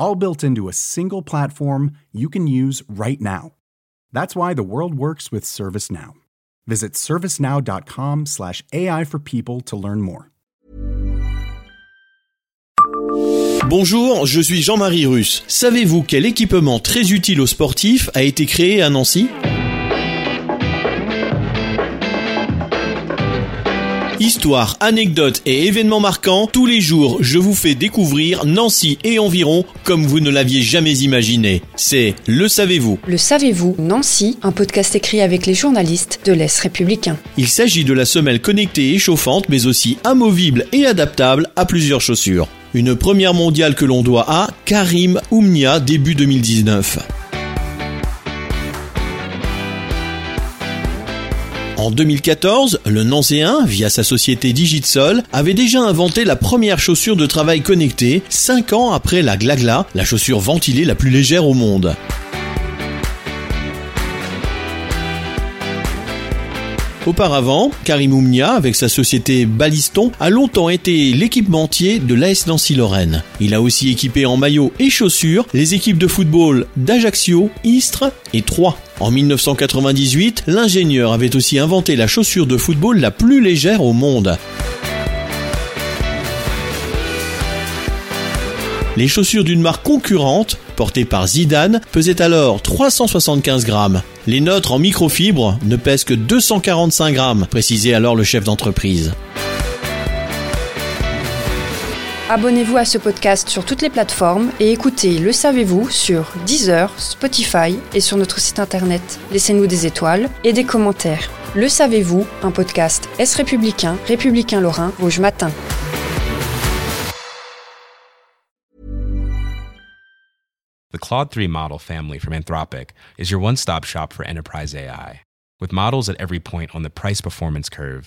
all built into a single platform you can use right now. That's why the world works with ServiceNow. Visit servicenow.com/slash AI for people to learn more. Bonjour, je suis Jean-Marie Russe. Savez-vous quel équipement très utile aux sportifs a été créé à Nancy Histoire, anecdotes et événements marquants, tous les jours je vous fais découvrir Nancy et environ comme vous ne l'aviez jamais imaginé. C'est Le Savez-vous. Le Savez-vous, Nancy, un podcast écrit avec les journalistes de l'Est républicain. Il s'agit de la semelle connectée et chauffante mais aussi amovible et adaptable à plusieurs chaussures. Une première mondiale que l'on doit à Karim Oumnia début 2019. En 2014, le Nancéen, via sa société Digitsol, avait déjà inventé la première chaussure de travail connectée, 5 ans après la Glagla, la chaussure ventilée la plus légère au monde. Auparavant, Karim Oumnia, avec sa société Baliston, a longtemps été l'équipementier de l'AS Nancy-Lorraine. Il a aussi équipé en maillot et chaussures les équipes de football d'Ajaccio, Istres et Troyes. En 1998, l'ingénieur avait aussi inventé la chaussure de football la plus légère au monde. Les chaussures d'une marque concurrente, portées par Zidane, pesaient alors 375 grammes. Les nôtres en microfibre ne pèsent que 245 grammes, précisait alors le chef d'entreprise. Abonnez-vous à ce podcast sur toutes les plateformes et écoutez Le Savez-vous sur Deezer, Spotify et sur notre site internet. Laissez-nous des étoiles et des commentaires. Le Savez-vous, un podcast Est républicain, républicain lorrain, Rouge Matin. The Claude 3 model family from Anthropic is your one stop shop for enterprise AI. With models at every point on the price performance curve,